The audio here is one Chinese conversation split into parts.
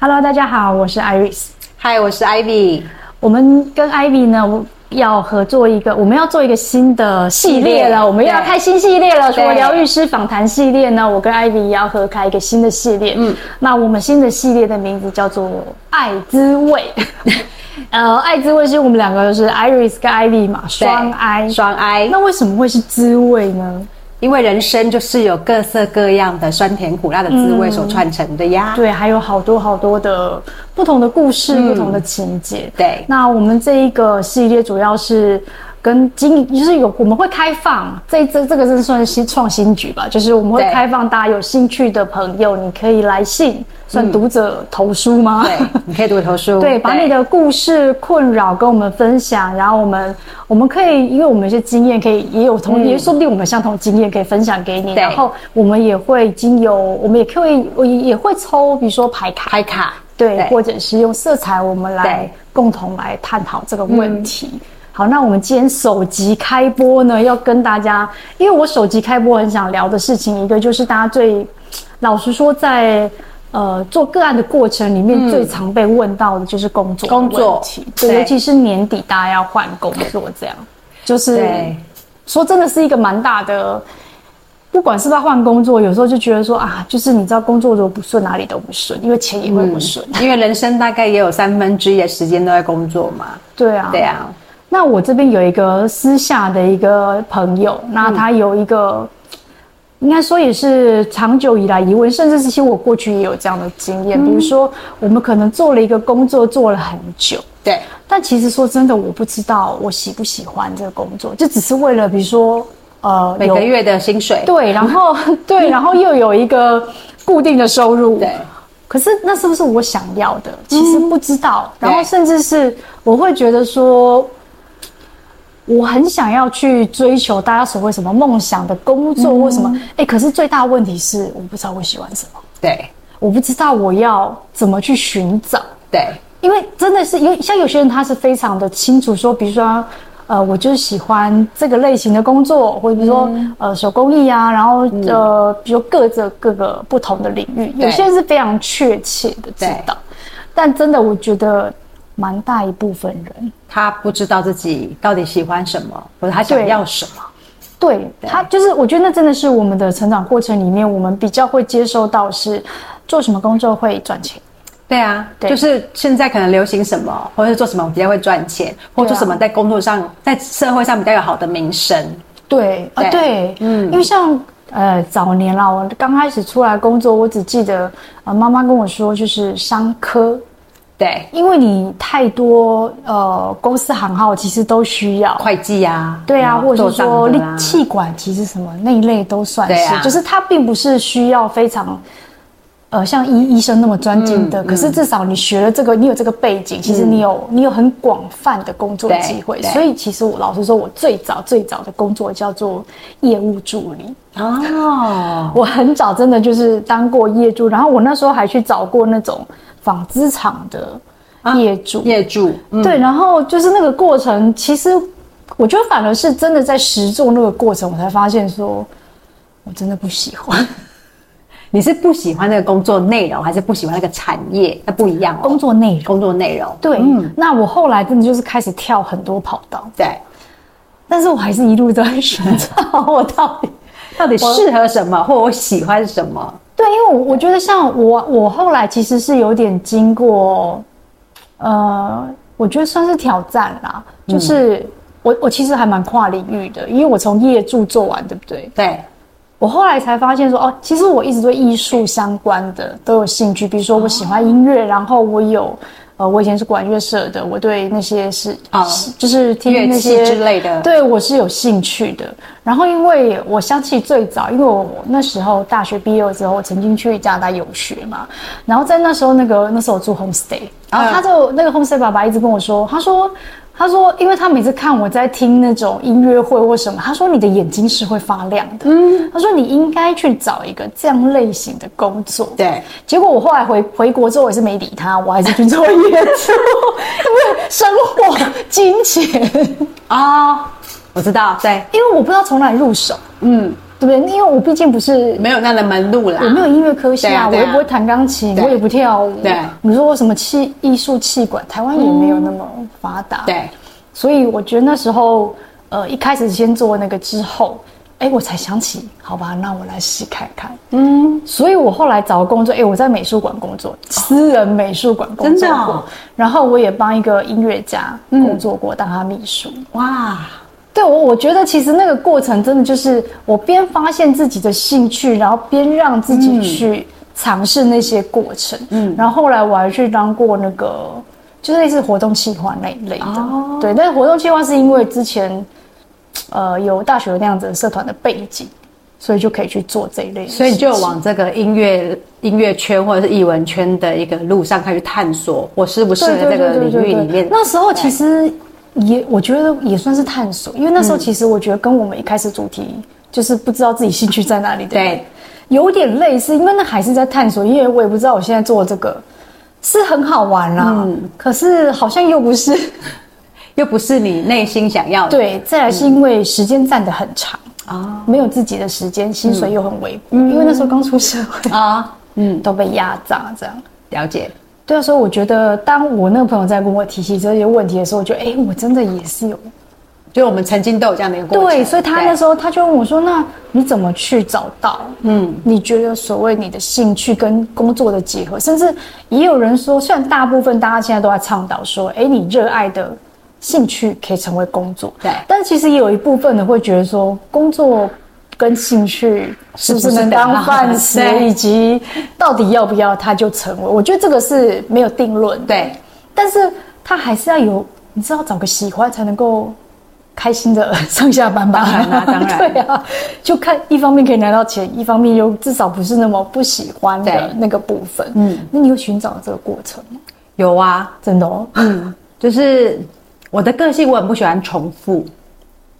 Hello，大家好，我是 Iris。Hi，我是 Ivy。我们跟 Ivy 呢要合作一个，我们要做一个新的系列了。我们又要开新系列了，除了疗愈师访谈系列呢，我跟 Ivy 也要合开一个新的系列。嗯，那我们新的系列的名字叫做“爱滋味”。呃，爱滋味是我们两个就是 Iris 跟 Ivy 嘛，双 I，双 I。那为什么会是滋味呢？因为人生就是有各色各样的酸甜苦辣的滋味所串成的呀。嗯、对，还有好多好多的不同的故事，嗯、不同的情节。对，那我们这一个系列主要是跟经，就是有我们会开放这这这个是算是新创新局吧，就是我们会开放大家有兴趣的朋友，你可以来信。算读者投书吗？对，你可以读者投书。对，把你的故事困扰跟我们分享，然后我们我们可以，因为我们有些经验可以也有同，也说不定我们相同经验可以分享给你。然后我们也会经由，我们也可以，我也会抽，比如说牌卡，牌卡，对，或者是用色彩，我们来共同来探讨这个问题。好，那我们今天首集开播呢，要跟大家，因为我首集开播很想聊的事情，一个就是大家最老实说在。呃，做个案的过程里面，最常被问到的就是工作工作问题，对，尤其是年底大家要换工作，这样就是说真的是一个蛮大的，不管是不是要换工作，有时候就觉得说啊，就是你知道工作如果不顺，哪里都不顺，因为钱也会不顺，嗯，因为人生大概也有三分之一的时间都在工作嘛。对啊，对啊。那我这边有一个私下的一个朋友，那他有一个。应该说也是长久以来疑问，甚至是其实我过去也有这样的经验。比如说，我们可能做了一个工作做了很久，对，但其实说真的，我不知道我喜不喜欢这个工作，就只是为了比如说，呃，每个月的薪水，对，然后 对，然后又有一个固定的收入，对。可是那是不是我想要的？其实不知道。然后甚至是我会觉得说。我很想要去追求大家所谓什么梦想的工作或什么，哎、嗯，可是最大问题是我不知道我喜欢什么，对，我不知道我要怎么去寻找，对，因为真的是因为像有些人他是非常的清楚说，比如说，呃，我就是喜欢这个类型的工作，或者比如说、嗯、呃手工艺啊，然后呃，比如各着各个不同的领域，有些人是非常确切的知道，但真的我觉得。蛮大一部分人，他不知道自己到底喜欢什么，或者他想要什么。对，他就是，我觉得那真的是我们的成长过程里面，我们比较会接收到是做什么工作会赚钱。对啊，对，就是现在可能流行什么，或者是做什么比较会赚钱，或者做什么在工作上、在社会上比较有好的名声。对啊，对，嗯，因为像呃早年啦，我刚开始出来工作，我只记得呃妈妈跟我说，就是商科。对，因为你太多呃公司行号其实都需要。会计呀，对啊，或者说气管其实什么那一类都算是，啊、就是它并不是需要非常呃像医医生那么专精的，嗯、可是至少你学了这个，你有这个背景，其实你有、嗯、你有很广泛的工作机会，所以其实我老实说，我最早最早的工作叫做业务助理。哦，我很早真的就是当过业助，然后我那时候还去找过那种。纺织厂的业主，啊、业主、嗯、对，然后就是那个过程，其实我觉得反而是真的在实做那个过程，我才发现说，我真的不喜欢。你是不喜欢那个工作内容，还是不喜欢那个产业？那不一样、哦。工作内容，工作内容。对，嗯，那我后来真的就是开始跳很多跑道，对，但是我还是一路都在寻找我到底到底适合什么，或我喜欢什么。对，因为我我觉得像我我后来其实是有点经过，呃，我觉得算是挑战啦。就是、嗯、我我其实还蛮跨领域的，因为我从业助做完，对不对？对。我后来才发现说，哦，其实我一直对艺术相关的都有兴趣，比如说我喜欢音乐，哦、然后我有。呃，我以前是管乐社的，我对那些是啊，哦、就是听那些之类的，对我是有兴趣的。然后，因为我想起最早，因为我那时候大学毕业了之后，我曾经去加拿大游学嘛。然后在那时候，那个那时候我住 homestay，然后他就、嗯、那个 homestay 爸爸一直跟我说，他说。他说，因为他每次看我在听那种音乐会或什么，他说你的眼睛是会发亮的。嗯，他说你应该去找一个这样类型的工作。对，结果我后来回回国之后也是没理他，我还是去做演出，因为生活金钱啊，我知道，对，因为我不知道从哪里入手。嗯，对不对？因为我毕竟不是没有那样的门路啦，我没有音乐科系啊，我又不会弹钢琴，我也不跳舞。对，你说我什么气艺术气管，台湾也没有那么发达。对，所以我觉得那时候，呃，一开始先做那个之后，哎，我才想起，好吧，那我来试看看。嗯，所以我后来找工作，哎，我在美术馆工作，私人美术馆工作过，然后我也帮一个音乐家工作过，当他秘书。哇。对，我我觉得其实那个过程真的就是我边发现自己的兴趣，然后边让自己去尝试那些过程。嗯，然后后来我还去当过那个，就是类似活动企划那一类的。哦，对，但是活动企划是因为之前，呃，有大学那样子的社团的背景，所以就可以去做这一类。所以你就往这个音乐音乐圈或者是艺文圈的一个路上开始探索，我适不适合这个领域里面。那时候其实。也我觉得也算是探索，因为那时候其实我觉得跟我们一开始主题就是不知道自己兴趣在哪里的，对，有点类似，因为那还是在探索，因为我也不知道我现在做的这个是很好玩啦，嗯，可是好像又不是，又不是你内心想要的。对，再来是因为时间占得很长啊，没有自己的时间，薪水又很微薄，因为那时候刚出社会啊，嗯，都被压榨这样，了解。对啊，所以我觉得，当我那个朋友在跟我提起这些问题的时候，我觉得，哎，我真的也是有，就我们曾经都有这样的一个过程。对，所以他那时候他就问我说：“那你怎么去找到？嗯，你觉得所谓你的兴趣跟工作的结合，甚至也有人说，虽然大部分大家现在都在倡导说，哎，你热爱的兴趣可以成为工作，对，但其实也有一部分的会觉得说，工作。”跟兴趣是不是能当饭吃，以及到底要不要它就成为？我觉得这个是没有定论。对，但是它还是要有，你知道，找个喜欢才能够开心的上下班吧？当然啊，当然。对啊，就看一方面可以拿到钱，一方面又至少不是那么不喜欢的那个部分。嗯，那你有寻找这个过程吗？有啊，真的哦。嗯，就是我的个性，我很不喜欢重复。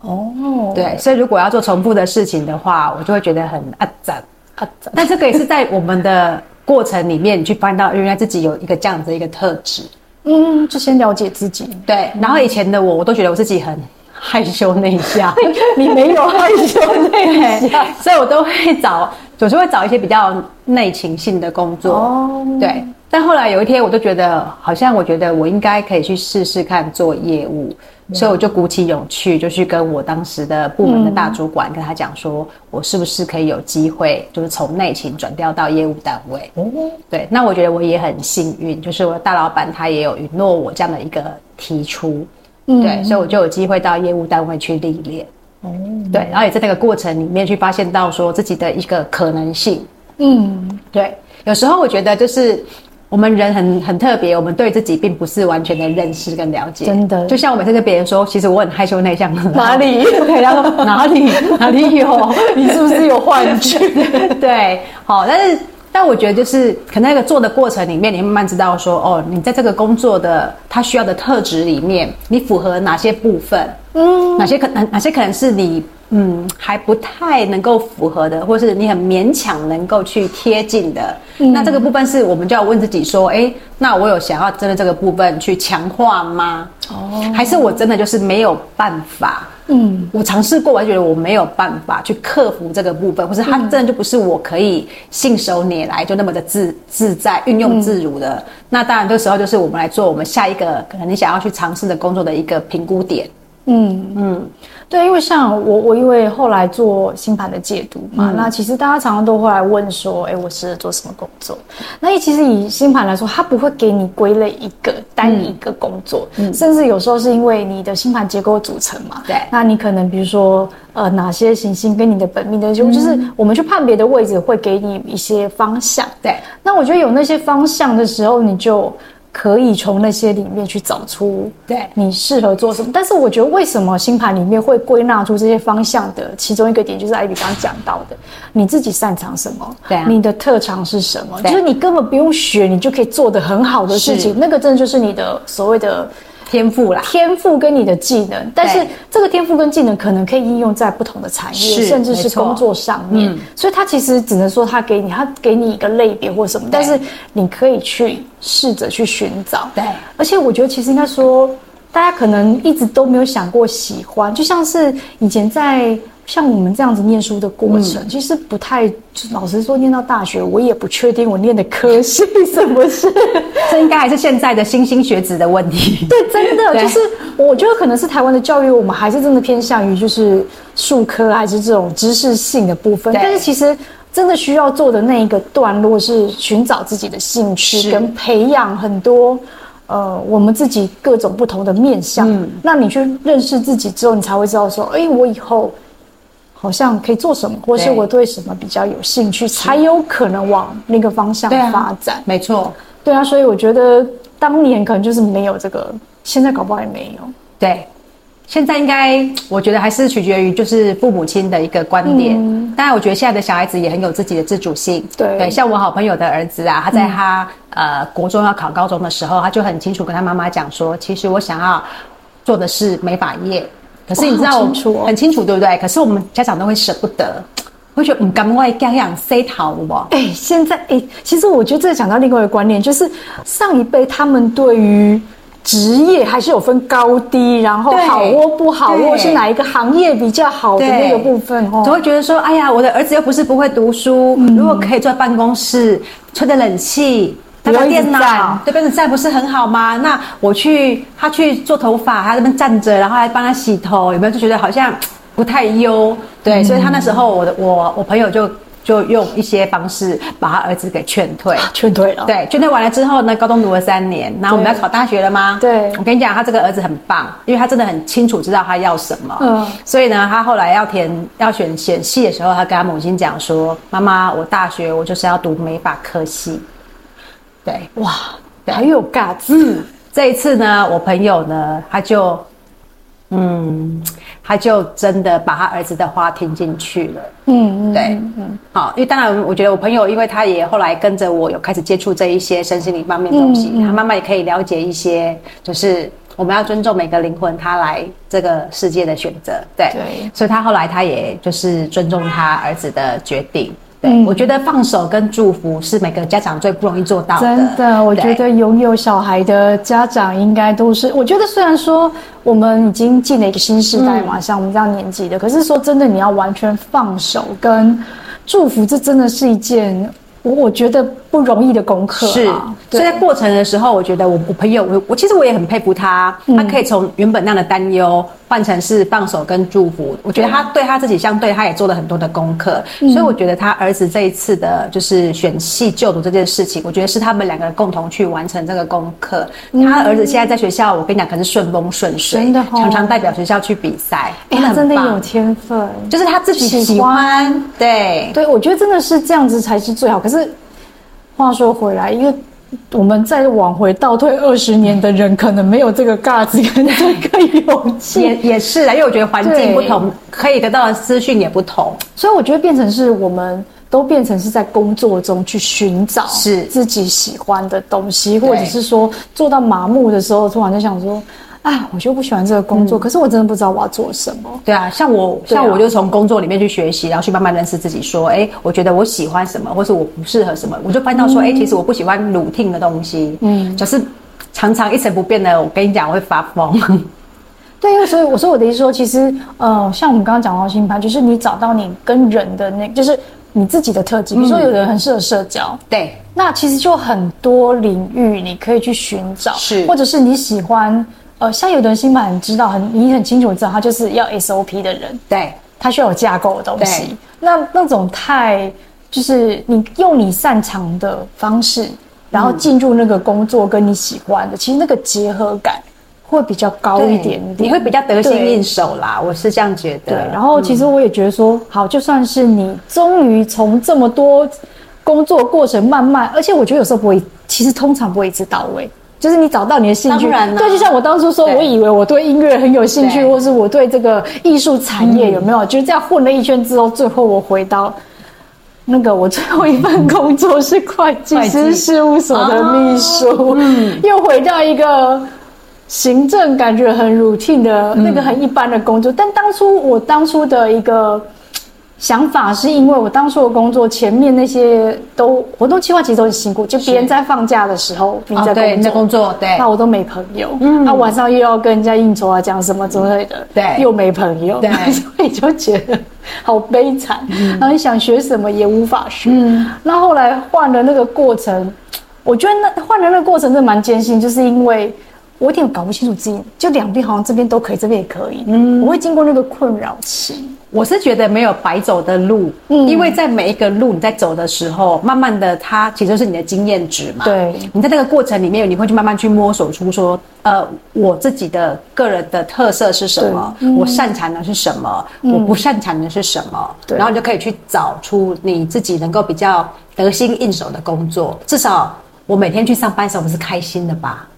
哦，对，所以如果要做重复的事情的话，我就会觉得很阿杂阿杂。但这个也是在我们的过程里面，你去发现到原来自己有一个这样子的一个特质。嗯，就先了解自己。对，然后以前的我，我都觉得我自己很害羞内向。你没有害羞内向，所以我都会找，总是会找一些比较内情性的工作。哦，对。但后来有一天，我都觉得好像我觉得我应该可以去试试看做业务。所以我就鼓起勇气，就去跟我当时的部门的大主管跟他讲说，我是不是可以有机会，就是从内勤转调到业务单位。哦，对，那我觉得我也很幸运，就是我的大老板他也有允诺我这样的一个提出。嗯，对，所以我就有机会到业务单位去历练。哦，对，然后也在那个过程里面去发现到说自己的一个可能性。嗯，对，有时候我觉得就是。我们人很很特别，我们对自己并不是完全的认识跟了解。真的，就像我每次跟别人说，其实我很害羞内向。哪里？对，他说哪里 哪里有？你是不是有幻觉？对，好，但是但我觉得就是可能那个做的过程里面，你慢慢知道说，哦，你在这个工作的他需要的特质里面，你符合哪些部分？嗯，哪些可能哪些可能是你。嗯，还不太能够符合的，或是你很勉强能够去贴近的，嗯、那这个部分是我们就要问自己说，哎，那我有想要真的这个部分去强化吗？哦，还是我真的就是没有办法？嗯，我尝试过，我就觉得我没有办法去克服这个部分，或是它真的就不是我可以信手拈来就那么的自自在运用自如的。嗯、那当然，这时候就是我们来做我们下一个可能你想要去尝试的工作的一个评估点。嗯嗯。对，因为像我，我因为后来做星盘的解读嘛，嗯、那其实大家常常都会来问说，哎，我适合做什么工作？那其实以星盘来说，它不会给你归类一个单一个工作，嗯、甚至有时候是因为你的星盘结构组成嘛。对，那你可能比如说，呃，哪些行星跟你的本命的就是我们去判别的位置会给你一些方向。对，那我觉得有那些方向的时候，你就。可以从那些里面去找出对。你适合做什么，但是我觉得为什么星盘里面会归纳出这些方向的其中一个点，就是艾比刚刚讲到的，你自己擅长什么，对、啊，你的特长是什么，就是你根本不用学，你就可以做得很好的事情，那个真的就是你的所谓的。天赋啦，天赋跟你的技能，但是这个天赋跟技能可能可以应用在不同的产业，甚至是工作上面。所以它其实只能说它给你，它给你一个类别或什么，但是你可以去试着去寻找。对，而且我觉得其实应该说，大家可能一直都没有想过喜欢，就像是以前在像我们这样子念书的过程，嗯、其实不太，老实说，念到大学，我也不确定我念的科系什么是，这应该还是现在的新兴学子的问题。对，真的就是，我觉得可能是台湾的教育，我们还是真的偏向于就是术科还是这种知识性的部分。但是其实真的需要做的那一个段落是寻找自己的兴趣，跟培养很多。呃，我们自己各种不同的面向，嗯，那你去认识自己之后，你才会知道说，哎，我以后好像可以做什么，或是我对什么比较有兴趣，才有可能往那个方向发展。啊、没错，对啊，所以我觉得当年可能就是没有这个，现在搞不好也没有。对。现在应该，我觉得还是取决于就是父母亲的一个观点。嗯、当然，我觉得现在的小孩子也很有自己的自主性。对，对，像我好朋友的儿子啊，他在他、嗯、呃国中要考高中的时候，他就很清楚跟他妈妈讲说，其实我想要做的是美发业。可是你知道，我清楚哦、很清楚，对不对？可是我们家长都会舍不得，会觉得唔甘为家养塞桃不？哎，现在哎，其实我觉得这讲到另外一个观念，就是上一辈他们对于。职业还是有分高低，然后好或不好，或是哪一个行业比较好的那个部分哦，总会觉得说，哎呀，我的儿子又不是不会读书，嗯、如果可以坐办公室吹着冷气，打打电脑，对，跟着在不是很好吗？那我去他去做头发，他在那边站着，然后还帮他洗头，有没有就觉得好像不太优？对，嗯、所以他那时候我的我我朋友就。就用一些方式把他儿子给劝退，劝退了。对，劝退完了之后呢，高中读了三年，然后我们要考大学了吗？对，我跟你讲，他这个儿子很棒，因为他真的很清楚知道他要什么。嗯，所以呢，他后来要填要选选系的时候，他跟他母亲讲说：“妈妈，我大学我就是要读美法科系。”对，哇，很有 guts。嗯，这一次呢，我朋友呢，他就。嗯，他就真的把他儿子的话听进去了。嗯嗯，对，嗯，好，因为当然，我觉得我朋友，因为他也后来跟着我有开始接触这一些身心灵方面的东西，嗯嗯、他慢慢也可以了解一些，就是我们要尊重每个灵魂他来这个世界的选择。对，对，所以他后来他也就是尊重他儿子的决定。对，嗯、我觉得放手跟祝福是每个家长最不容易做到的。真的，我觉得拥有小孩的家长应该都是。我觉得虽然说我们已经进了一个新时代嘛，嗯、像我们这样年纪的，可是说真的，你要完全放手跟祝福，这真的是一件。我我觉得不容易的功课啊，是，所以在过程的时候，我觉得我我朋友我我其实我也很佩服他，嗯、他可以从原本那样的担忧换成是放手跟祝福。我觉得他对他自己相对，他也做了很多的功课，嗯、所以我觉得他儿子这一次的就是选系就读这件事情，我觉得是他们两个共同去完成这个功课。嗯、他儿子现在在学校，我跟你讲，可是顺风顺水，真的、哦、常常代表学校去比赛，哎，他真的有天分，就是他自己喜欢对对，我觉得真的是这样子才是最好。可是。话说回来，因为我们再往回倒退二十年的人，可能没有这个 guts 跟这个勇气。也也是啊，因为我觉得环境不同，可以得到的资讯也不同，所以我觉得变成是我们都变成是在工作中去寻找是自己喜欢的东西，或者是说做到麻木的时候，突然就想说。啊，我就不喜欢这个工作，嗯、可是我真的不知道我要做什么。对啊，像我，像我就从工作里面去学习，然后去慢慢认识自己。说，哎、欸，我觉得我喜欢什么，或是我不适合什么，我就翻到说，哎、其实我不喜欢 routine 的东西。嗯，就是常常一成不变的。我跟你讲，我会发疯。对，因为所以我说我的意思说，其实呃，像我们刚刚讲到星盘，就是你找到你跟人的那，就是你自己的特质。比如说，有的人很适合社交，嗯、对，那其实就很多领域你可以去寻找，是，或者是你喜欢。呃，像有的人星盘很知道，很你很清楚知道，他就是要 SOP 的人，对，他需要有架构的东西。那那种太就是你用你擅长的方式，然后进入那个工作，跟你喜欢的，嗯、其实那个结合感会比较高一点点，你会比较得心应手啦。我是这样觉得。对，然后其实我也觉得说，嗯、好，就算是你终于从这么多工作过程慢慢，而且我觉得有时候不会，其实通常不会一直到位。就是你找到你的兴趣，对，就像我当初说，我以为我对音乐很有兴趣，或是我对这个艺术产业有没有，就是这样混了一圈之后，最后我回到那个我最后一份工作是会计师事务所的秘书，又回到一个行政感觉很 routine 的那个很一般的工作。但当初我当初的一个想法是因为我当初的工作前面那些都活动计划其实都很辛苦，就别人在放假的时候你在工作，哦、你在工作，对，那我都没朋友，嗯，那晚上又要跟人家应酬啊，讲什么之类的，对，又没朋友，对，所以就觉得好悲惨，嗯、然后你想学什么也无法学，嗯，那后来换了那个过程，我觉得那换了那个过程真的蛮艰辛，就是因为我有点搞不清楚自己，就两边好像这边都可以，这边也可以，嗯，我会经过那个困扰期。我是觉得没有白走的路，嗯，因为在每一个路你在走的时候，慢慢的它其实是你的经验值嘛。对，你在那个过程里面，你会去慢慢去摸索出说，呃，我自己的个人的特色是什么，嗯、我擅长的是什么，嗯、我不擅长的是什么，对，然后你就可以去找出你自己能够比较得心应手的工作。至少我每天去上班的时候，我是开心的吧？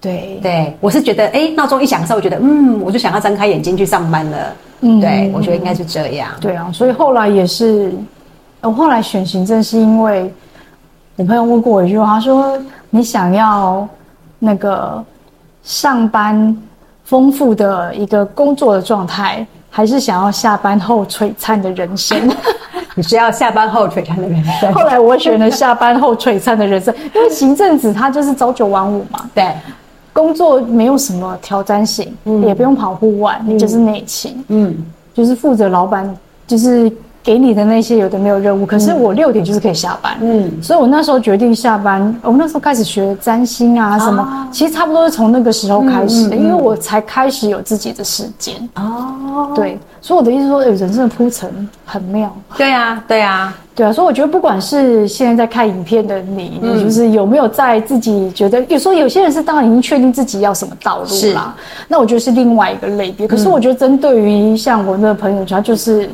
对，对，我是觉得，哎，闹钟一响的时候，我觉得，嗯，我就想要睁开眼睛去上班了。嗯，对，我觉得应该是这样。对啊，所以后来也是，我后来选行政是因为我朋友问过我一句话，他说：“你想要那个上班丰富的一个工作的状态，还是想要下班后璀璨的人生？” 你是要下班后璀璨的人生。后来我选了下班后璀璨的人生，因为行政职他就是朝九晚五嘛。对。工作没有什么挑战性，嗯、也不用跑户外，就是内勤，嗯，就是负责老板就是给你的那些有的没有任务。可是我六点就是可以下班，嗯，所以我那时候决定下班。我那时候开始学占星啊什么，啊、其实差不多是从那个时候开始的，因为我才开始有自己的时间。哦，对，所以我的意思说，有人生的铺陈很妙。对啊，对啊。对啊，所以我觉得不管是现在在看影片的你，嗯、你就是有没有在自己觉得，有时候有些人是当然已经确定自己要什么道路啦，是那我觉得是另外一个类别。可是我觉得针对于像我那个朋友，他就是。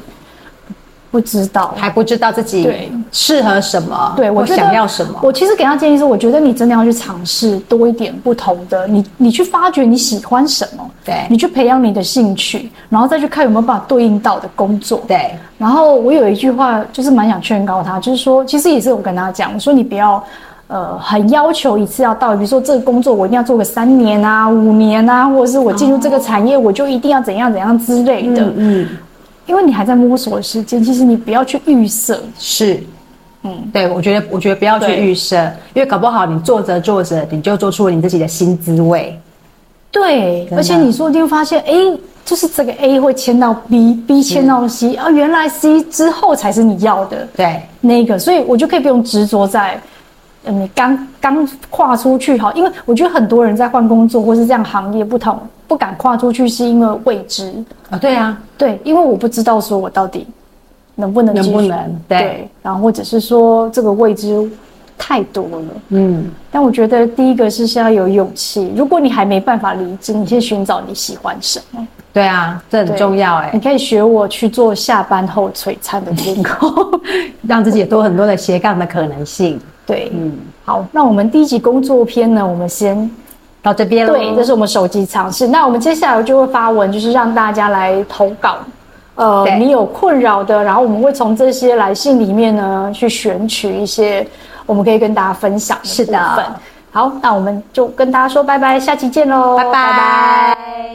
不知道，还不知道自己对适合什么，对我想要什么。我其实给他建议是，我觉得你真的要去尝试多一点不同的，你你去发掘你喜欢什么，对，你去培养你的兴趣，然后再去看有没有办法对应到的工作，对。然后我有一句话就是蛮想劝告他，就是说，其实也是我跟他讲，我说你不要呃很要求一次要到，比如说这个工作我一定要做个三年啊、五年啊，或者是我进入这个产业我就一定要怎样怎样之类的，嗯。嗯因为你还在摸索的时间，其实你不要去预设。是，嗯，对，我觉得，我觉得不要去预设，因为搞不好你做着做着，你就做出了你自己的新滋味。对，而且你说不定发现，哎，就是这个 A 会牵到 B，B 牵到 C，啊，原来 C 之后才是你要的，对，那个，所以我就可以不用执着在。嗯，你刚刚跨出去哈，因为我觉得很多人在换工作或是这样行业不同，不敢跨出去，是因为未知啊。对啊，对，因为我不知道说我到底能不能能不能对，对，然后或者是说这个未知太多了。嗯，但我觉得第一个是是要有勇气。如果你还没办法离职，你先寻找你喜欢什么。对啊，这很重要哎。你可以学我去做下班后璀璨的天空，让自己有多很多的斜杠的可能性。对，嗯，好，那我们第一集工作篇呢，我们先到这边了。对，这是我们手机尝试。那我们接下来就会发文，就是让大家来投稿。呃，你有困扰的，然后我们会从这些来信里面呢，去选取一些我们可以跟大家分享的部分。是的。好，那我们就跟大家说拜拜，下期见喽，拜拜。拜拜。